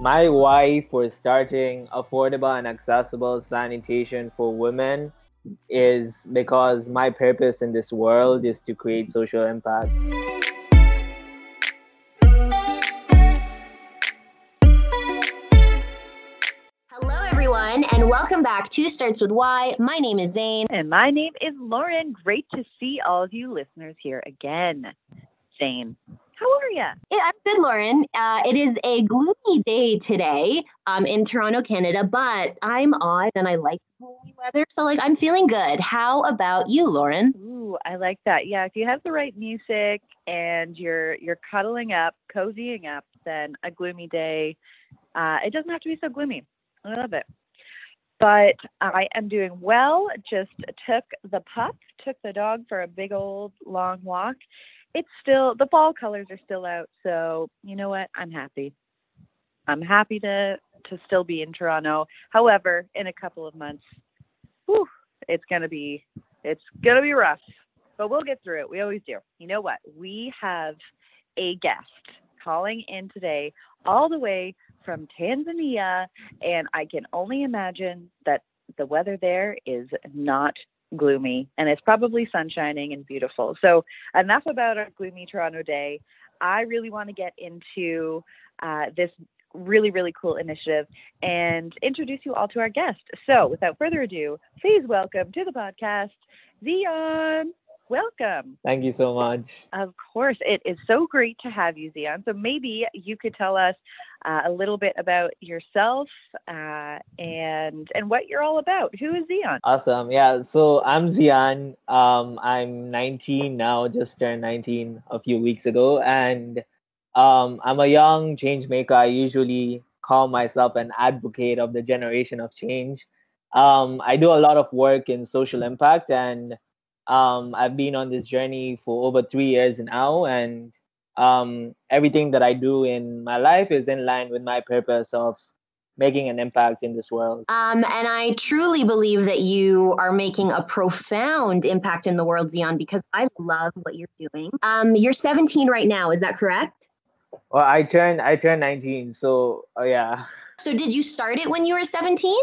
my why for starting affordable and accessible sanitation for women is because my purpose in this world is to create social impact. Hello, everyone, and welcome back to Starts with Why. My name is Zane. And my name is Lauren. Great to see all of you listeners here again. Zane, how are you? Yeah, I'm good, Lauren. Uh, it is a gloomy day today um, in Toronto, Canada, but I'm odd and I like gloomy weather. So, like, I'm feeling good. How about you, Lauren? Ooh, I like that. Yeah, if you have the right music and you're you're cuddling up, cozying up, then a gloomy day, uh, it doesn't have to be so gloomy. I love it. But I am doing well. Just took the pup, took the dog for a big old long walk. It's still the fall colors are still out, so you know what? I'm happy. I'm happy to to still be in Toronto. However, in a couple of months, whew, it's gonna be it's gonna be rough. But we'll get through it. We always do. You know what? We have a guest calling in today all the way from Tanzania, and I can only imagine that the weather there is not gloomy and it's probably sunshining and beautiful. So, enough about our gloomy Toronto day. I really want to get into uh, this really, really cool initiative and introduce you all to our guest. So, without further ado, please welcome to the podcast, Ziyaan welcome. Thank you so much. Of course, it is so great to have you, Ziyaan. So maybe you could tell us uh, a little bit about yourself uh, and and what you're all about. Who is Ziyaan? Awesome. Yeah. So I'm Ziyaan. Um, I'm 19 now. Just turned 19 a few weeks ago, and um, I'm a young change maker. I usually call myself an advocate of the generation of change. Um, I do a lot of work in social impact and um, I've been on this journey for over three years now, and um, everything that I do in my life is in line with my purpose of making an impact in this world. Um, and I truly believe that you are making a profound impact in the world, Ziyaan, because I love what you're doing. Um, you're 17 right now, is that correct? Well, I turned I turned 19, so uh, yeah. So did you start it when you were 17?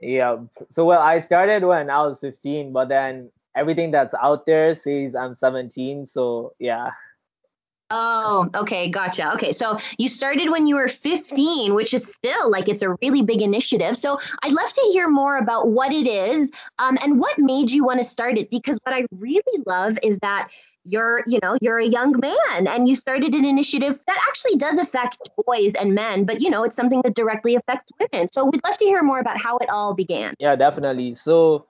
Yeah. So well, I started when I was 15, but then everything that's out there says I'm 17. So yeah. Oh, okay, gotcha. Okay, so you started when you were 15, which is still like it's a really big initiative. So I'd love to hear more about what it is um, and what made you want to start it. Because what I really love is that you're, you know, you're a young man and you started an initiative that actually does affect boys and men, but you know, it's something that directly affects women. So we'd love to hear more about how it all began. Yeah, definitely. So,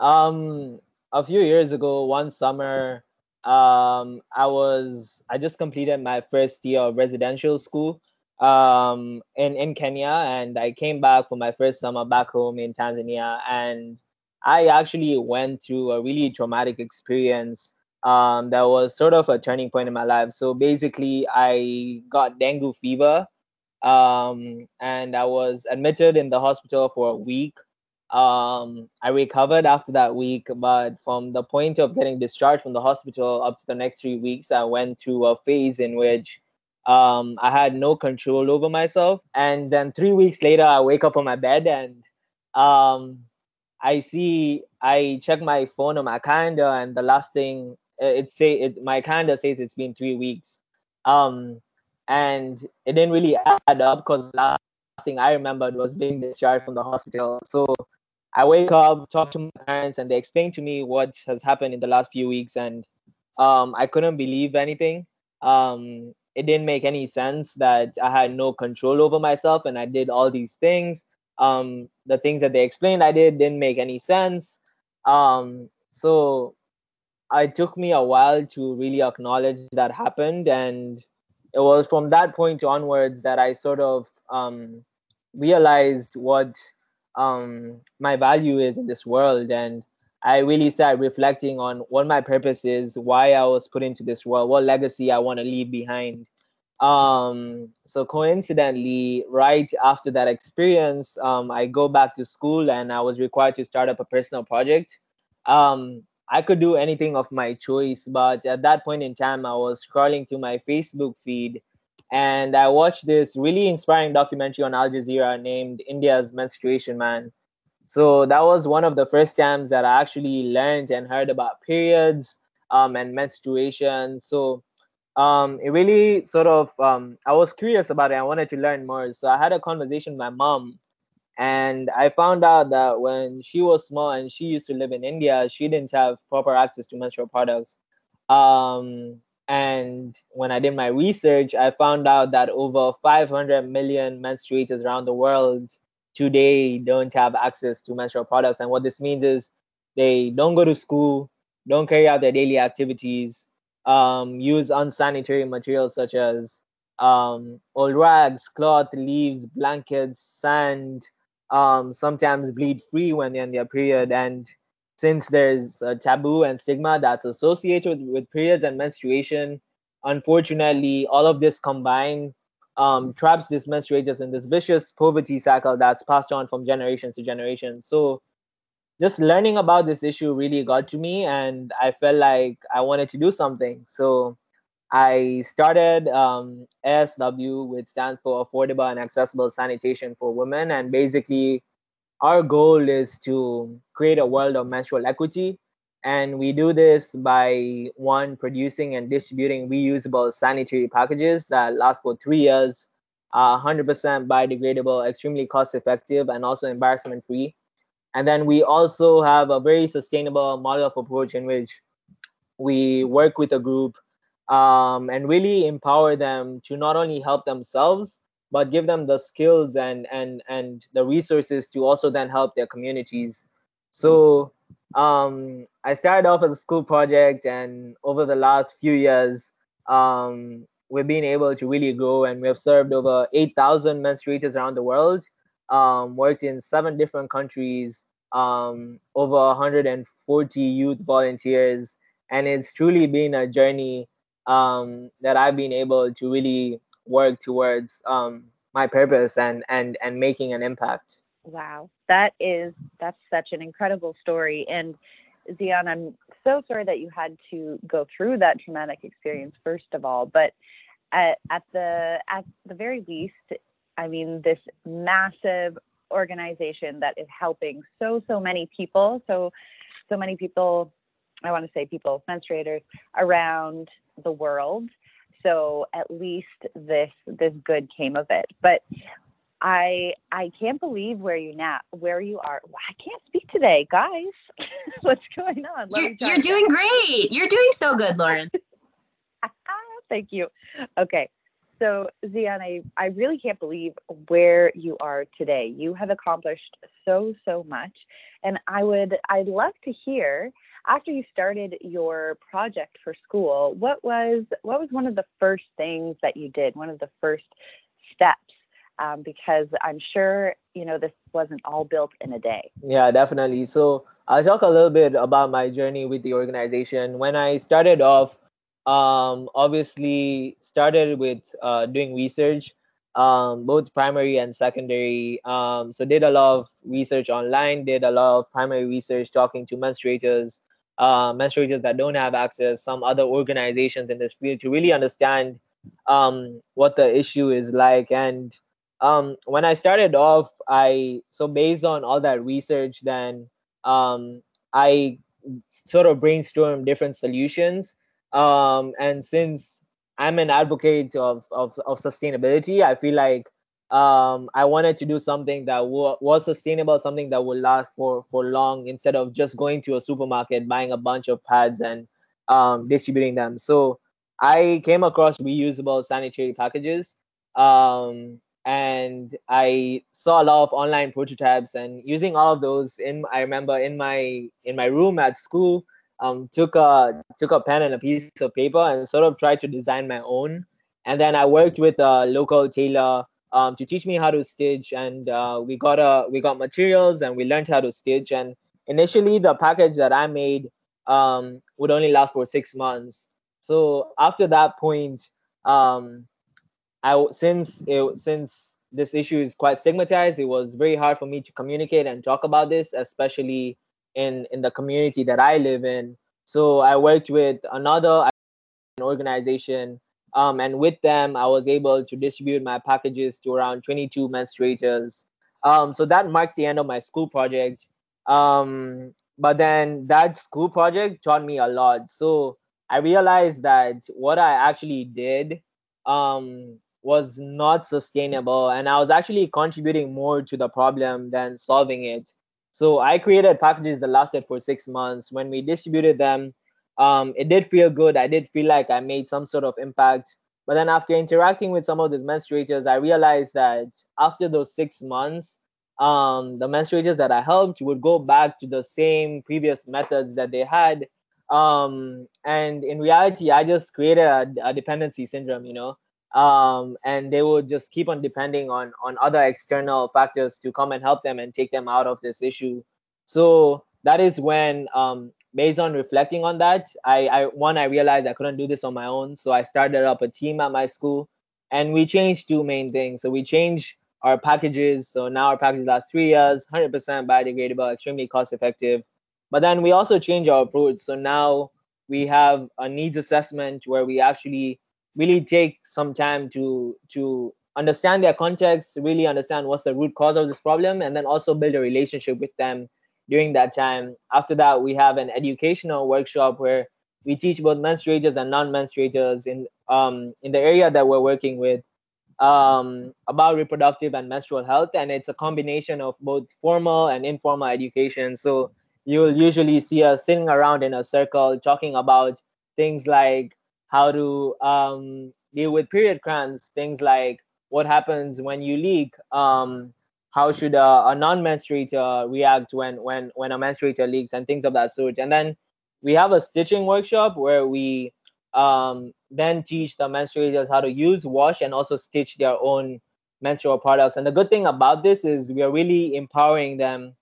um, a few years ago, one summer, um, I was I just completed my first year of residential school um, in in Kenya, and I came back for my first summer back home in Tanzania, and I actually went through a really traumatic experience um, that was sort of a turning point in my life. So basically, I got dengue fever, um, and I was admitted in the hospital for a week um, I recovered after that week, but from the point of getting discharged from the hospital up to the next three weeks, I went through a phase in which um, I had no control over myself. And then three weeks later, I wake up on my bed and um, I see, I check my phone on my calendar, and the last thing it say it my calendar says it's been three weeks. Um, and it didn't really add up because last thing I remembered was being discharged from the hospital. So I wake up, talk to my parents, and they explain to me what has happened in the last few weeks, and um, I couldn't believe anything. Um, it didn't make any sense that I had no control over myself, and I did all these things. Um, the things that they explained I did didn't make any sense. Um, so it took me a while to really acknowledge that happened, and it was from that point onwards that I sort of um, realized what um, my value is in this world. And I really started reflecting on what my purpose is, why I was put into this world, what legacy I want to leave behind. Um, so coincidentally, right after that experience, um, I go back to school and I was required to start up a personal project. Um, I could do anything of my choice, but at that point in time, I was scrolling through my Facebook feed and I watched this really inspiring documentary on Al Jazeera named India's Menstruation Man. So that was one of the first times that I actually learned and heard about periods um, and menstruation. So um, it really sort of um, I was curious about it. I wanted to learn more. So I had a conversation with my mom, and I found out that when she was small and she used to live in India, she didn't have proper access to menstrual products. Um, and when I did my research, I found out that over 500 million menstruators around the world today don't have access to menstrual products. And what this means is they don't go to school, don't carry out their daily activities, um, use unsanitary materials such as um, old rags, cloth, leaves, blankets, sand, um, sometimes bleed free when they're in their period. And since there's a taboo and stigma that's associated with, with periods and menstruation, unfortunately, all of this combined um, traps these menstruators in this vicious poverty cycle that's passed on from generation to generation. So, just learning about this issue really got to me, and I felt like I wanted to do something. So, I started um, ASW, which stands for Affordable and Accessible Sanitation for Women, and basically our goal is to create a world of menstrual equity. And we do this by one, producing and distributing reusable sanitary packages that last for three years, uh, 100% biodegradable, extremely cost effective, and also embarrassment free. And then we also have a very sustainable model of approach in which we work with a group um, and really empower them to not only help themselves but give them the skills and and and the resources to also then help their communities. So um, i started off as a school project and over the last few years um, we've been able to really grow and we have served over 8000 menstruators around the world um, worked in seven different countries um, over 140 youth volunteers and it's truly been a journey um, that i've been able to really work towards um, my purpose and and and making an impact. Wow. That is that's such an incredible story. And Ziyaan, I'm so sorry that you had to go through that traumatic experience first of all, but at, at the at the very least, I mean this massive organization that is helping so so many people, so so many people, I want to say people menstruators around the world so at least this this good came of it. But i i can't believe where you now where you are. I can't speak today guys. What's going on? You're, you're doing great. You're doing so good lauren. Thank you. Okay so Ziyaan I, I really can't believe where you are today you have accomplished so so much and i would i'd love to hear after you started your project for school, what was what was one of the first things that you did? One of the first steps? Um, because I'm sure you know this wasn't all built in a day. Yeah, definitely. So I'll talk a little bit about my journey with the organization. When I started off, um, obviously started with uh, doing research, um, both primary and secondary. Um, so did a lot of research online, did a lot of primary research, talking to menstruators, uh, menstruators that don't have access, some other organizations in this field to really understand um, what the issue is like. And um, when I started off, I so based on all that research, then um, I sort of brainstormed different solutions. Um, and since I'm an advocate of, of, of sustainability, I feel like um, I wanted to do something that w- was sustainable, something that would last for for long, instead of just going to a supermarket buying a bunch of pads and um, distributing them. So I came across reusable sanitary packages, um, and I saw a lot of online prototypes. And using all of those, in I remember in my in my room at school, um, took a took a pen and a piece of paper and sort of tried to design my own. And then I worked with a local tailor um, to teach me how to stitch. And uh, we got a we got materials and we learned how to stitch. And initially the package that i made um, would only last for six months. So after that point um, i since it since this issue is quite stigmatized it was very hard for me to communicate and talk about this especially in in the community that i live in so i worked with another organization Um, and with them, I was able to distribute my packages to around 22 menstruators. Um, so that marked the end of my school project. Um, but then that school project taught me a lot. So I realized that what I actually did um, was not sustainable, and I was actually contributing more to the problem than solving it. So I created packages that lasted for six months. When we distributed them, um, it did feel good. I did feel like I made some sort of impact. But then after interacting with some of these menstruators, I realized that after those six months, um, the menstruators that I helped would go back to the same previous methods that they had. Um, and in reality, I just created a, a dependency syndrome, you know, um, and they would just keep on depending on on other external factors to come and help them and take them out of this issue. So that is when, um, based on reflecting on that, I, I one I realized I couldn't do this on my own, so I started up a team at my school, and we changed two main things. So we changed our packages. So now our package lasts three years, 100% biodegradable, extremely cost effective. But then we also change our approach. So now we have a needs assessment where we actually really take some time to to understand their context, really understand what's the root cause of this problem, and then also build a relationship with them during that time. After that, we have an educational workshop where we teach both menstruators and non-menstruators in um, in the area that we're working with um, about reproductive and menstrual health, and it's a combination of both formal and informal education. So you'll usually see us sitting around in a circle talking about things like how to um, deal with period cramps, things like what happens when you leak, um, how should a, a non-menstruator react when when when a menstruator leaks, and things of that sort. And then we have a stitching workshop where we um, then teach the menstruators how to use, wash, and also stitch their own menstrual products. And the good thing about this is we are really empowering them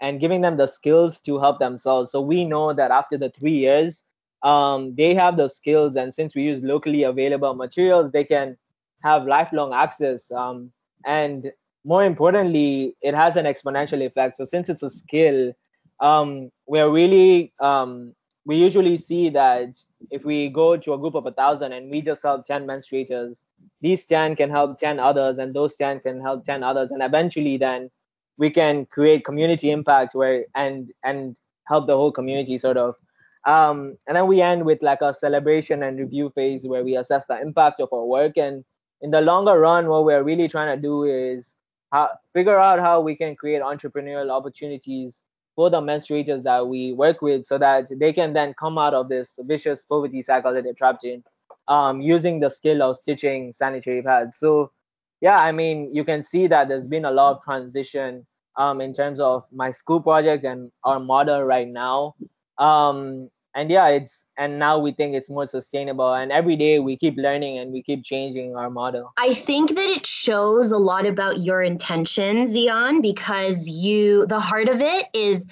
and giving them the skills to help themselves. So we know that after the three years, um, they have the skills, and since we use locally available materials, they can have lifelong access. Um, and more importantly, it has an exponential effect. So since it's a skill, um, we're really um, we usually see that if we go to a group of a thousand and we just help 10 menstruators these 10 can help 10 others and those 10 can help 10 others and eventually then we can create community impact where and and help the whole community sort of um, and then we end with like a celebration and review phase where we assess the impact of our work and in the longer run what we're really trying to do is how, figure out how we can create entrepreneurial opportunities for the menstruators that we work with so that they can then come out of this vicious poverty cycle that they're trapped in um, using the skill of stitching sanitary pads. So, yeah, I mean, you can see that there's been a lot of transition um, in terms of my school project and our model right now. Um, and yeah it's and now we think it's more sustainable. And every day we keep learning and we keep changing our model. I think that it shows a lot about your intention Ziyaan because you the heart of it is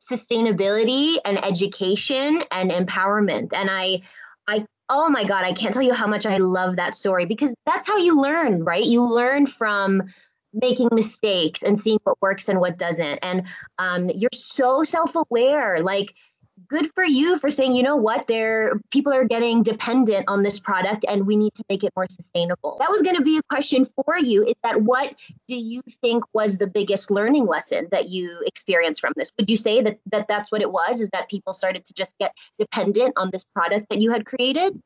sustainability and education and empowerment. And i i oh my god i can't tell you how much i love that story because that's how you learn right? You learn from making mistakes and seeing what works and what doesn't. And um, you're so self-aware. Like good for you for saying, you know what, there people are getting dependent on this product and we need to make it more sustainable. That was going to be a question for you is that what do you think was the biggest learning lesson that you experienced from this? Would you say that, that that's what it was is that people started to just get dependent on this product that you had created?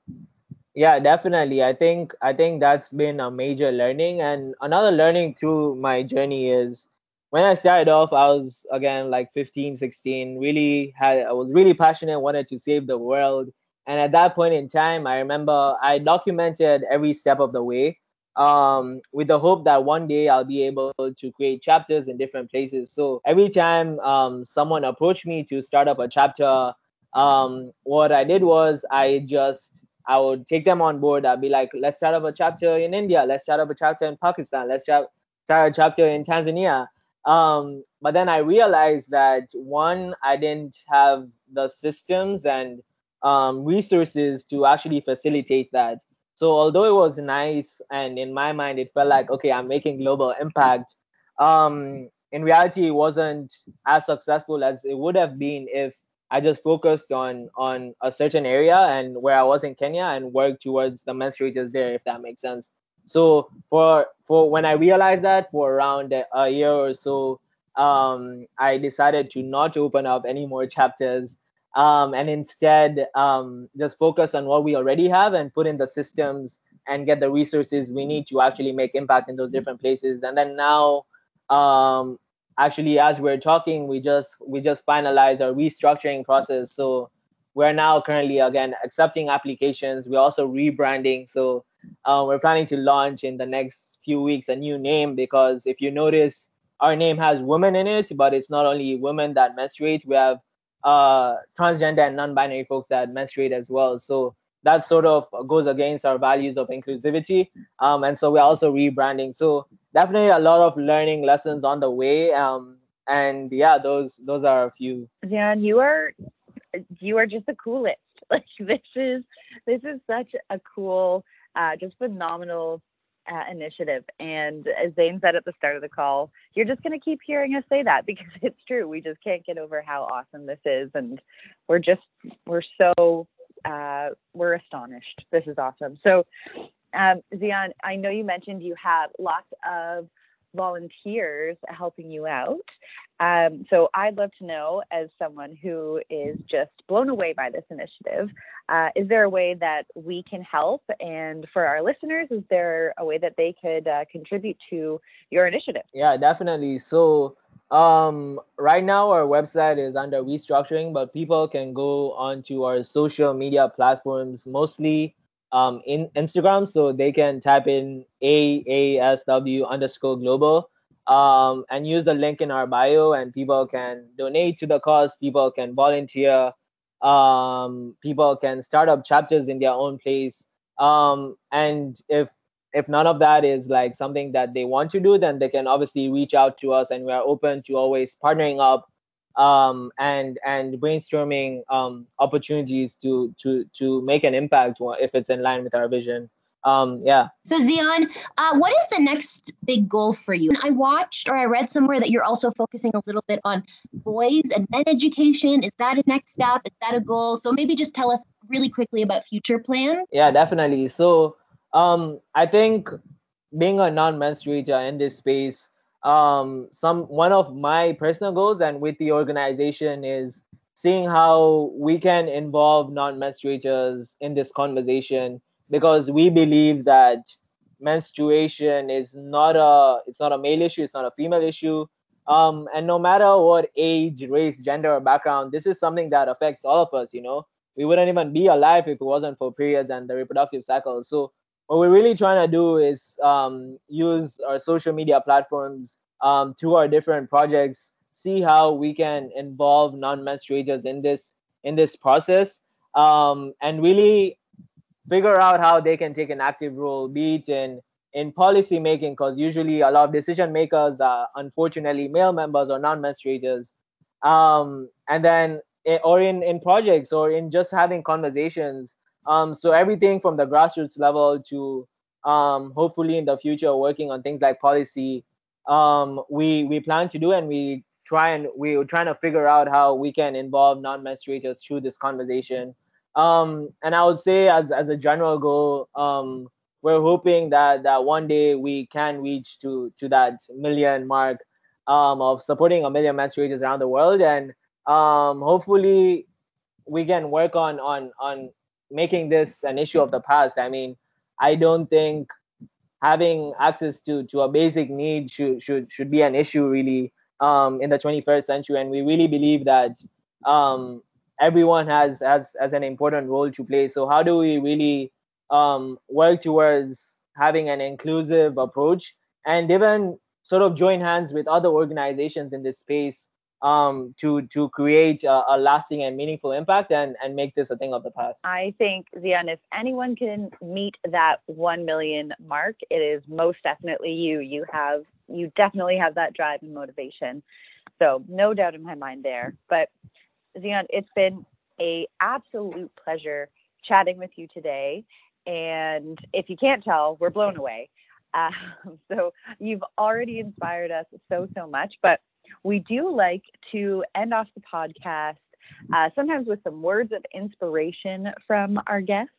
Yeah, definitely. I think I think that's been a major learning and another learning through my journey is when I started off, I was again like 15, 16, really had I was really passionate, wanted to save the world. And at that point in time, I remember I documented every step of the way um, with the hope that one day I'll be able to create chapters in different places. So every time um, someone approached me to start up a chapter, um, what I did was I just I would take them on board. I'd be like, let's start up a chapter in India. Let's start up a chapter in Pakistan. Let's start a chapter in Tanzania um, but then I realized that one, I didn't have the systems and um, resources to actually facilitate that. So although it was nice, and in my mind it felt like okay, I'm making global impact. Um, in reality, it wasn't as successful as it would have been if I just focused on on a certain area and where I was in Kenya and worked towards the menstruators there, if that makes sense. So for for when I realized that for around a year or so, um, I decided to not open up any more chapters um, and instead um, just focus on what we already have and put in the systems and get the resources we need to actually make impact in those different places. And then now, um, actually, as we're talking, we just we just finalized our restructuring process. So we're now currently again accepting applications. We're also rebranding. So uh, we're planning to launch in the next few weeks a new name because if you notice, our name has women in it, but it's not only women that menstruate. We have uh, transgender and non-binary folks that menstruate as well. So that sort of goes against our values of inclusivity. Um, and so we're also rebranding. So definitely a lot of learning lessons on the way. Um, and yeah, those those are a few. Yeah, you are you are just the coolest. Like this is this is such a cool, uh, just phenomenal uh, initiative. And as Zane said at the start of the call, you're just going to keep hearing us say that because it's true. We just can't get over how awesome this is. And we're just, we're so, uh, we're astonished. This is awesome. So, um, Ziyaan, I know you mentioned you have lots of volunteers helping you out. Um, so I'd love to know, as someone who is just blown away by this initiative, uh, is there a way that we can help? And for our listeners, is there a way that they could uh, contribute to your initiative? Yeah, definitely. So um, right now our website is under restructuring, but people can go onto our social media platforms, mostly um, in Instagram, so they can type in AASW underscore global um, and use the link in our bio, and people can donate to the cause. People can volunteer. Um, people can start up chapters in their own place. Um, and if if none of that is like something that they want to do, then they can obviously reach out to us, and we are open to always partnering up um, and and brainstorming um, opportunities to to to make an impact if it's in line with our vision. Um, yeah. So Ziyaan, uh, what is the next big goal for you? And I watched or I read somewhere that you're also focusing a little bit on boys and men education. Is that a next step? Is that a goal? So maybe just tell us really quickly about future plans. Yeah, definitely. So um, I think being a non-menstruator in this space um, some one of my personal goals and with the organization is seeing how we can involve non-menstruators in this conversation because we believe that menstruation is not a it's not a male issue it's not a female issue. Um, and no matter what age race gender or background this is something that affects all of us you know? We wouldn't even be alive if it wasn't for periods and the reproductive cycle so what we're really trying to do is um, use our social media platforms um, to our different projects, see how we can involve non-menstruators in this in this process, um, and really figure out how they can take an active role, be it in in policy making, because usually a lot of decision makers are unfortunately male members or non-menstruators, um, and then eh, or in in projects or in just having conversations. Um, so everything from the grassroots level to um, hopefully in the future working on things like policy, um, we we plan to do, and we try and we're trying to figure out how we can involve non-menstruators through this conversation. Um, and I would say, as as a general goal, um, we're hoping that that one day we can reach to to that million mark um, of supporting a million menstruators around the world, and um, hopefully we can work on on on making this an issue of the past. I mean, I don't think having access to to a basic need should should should be an issue really um, in the 21st century. And we really believe that um, everyone has has has an important role to play. So how do we really um, work towards having an inclusive approach and even sort of join hands with other organizations in this space um, to to create a, a, lasting and meaningful impact and and make this a thing of the past. I think Ziyaan, if anyone can meet that one million mark, it is most definitely you. You have you definitely have that drive and motivation. So no doubt in my mind there. But Ziyaan, it's been a absolute pleasure chatting with you today. And if you can't tell, we're blown away. Uh, so you've already inspired us so so much, but we do like to end off the podcast uh, sometimes with some words of inspiration from our guests.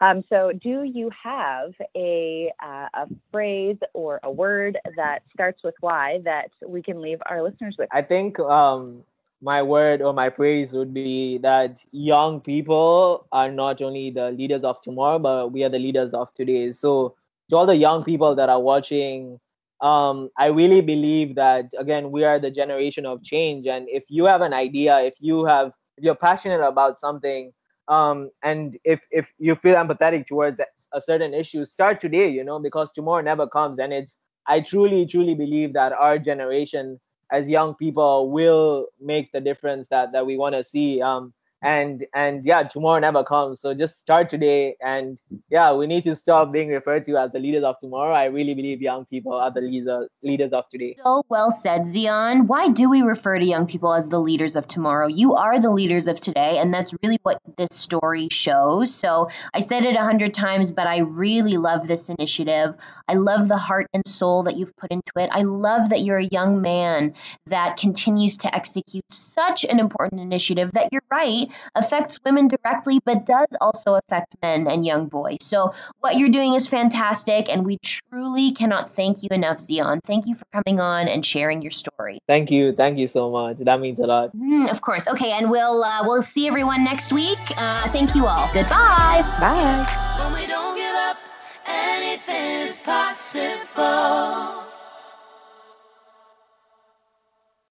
Um, so, do you have a, uh, a phrase or a word that starts with Y that we can leave our listeners with? I think um, my word or my phrase would be that young people are not only the leaders of tomorrow, but we are the leaders of today. So, to all the young people that are watching, um, I really believe that again, we are the generation of change. And if you have an idea, if you have, if you're passionate about something, um, and if if you feel empathetic towards a certain issue, start today. You know, because tomorrow never comes, and it's. I truly, truly believe that our generation, as young people, will make the difference that that we want to see. Um, and and yeah tomorrow never comes. So just start today and yeah we need to stop being referred to as the leaders of tomorrow. I really believe young people are the leader, leaders of today. So well said Ziyaan. Why do we refer to young people as the leaders of tomorrow? You are the leaders of today and that's really what this story shows. So i said it a hundred times but i really love this initiative. I love the heart and soul that you've put into it. I love that you're a young man that continues to execute such an important initiative that you're right affects women directly, but does also affect men and young boys. So, what you're doing is fantastic, and we truly cannot thank you enough, Ziyaan. Thank you for coming on and sharing your story. Thank you. Thank you so much. That means a lot. Mm, of course. Okay, and we'll uh, we'll see everyone next week. Uh, thank you all. Goodbye. Bye. possible.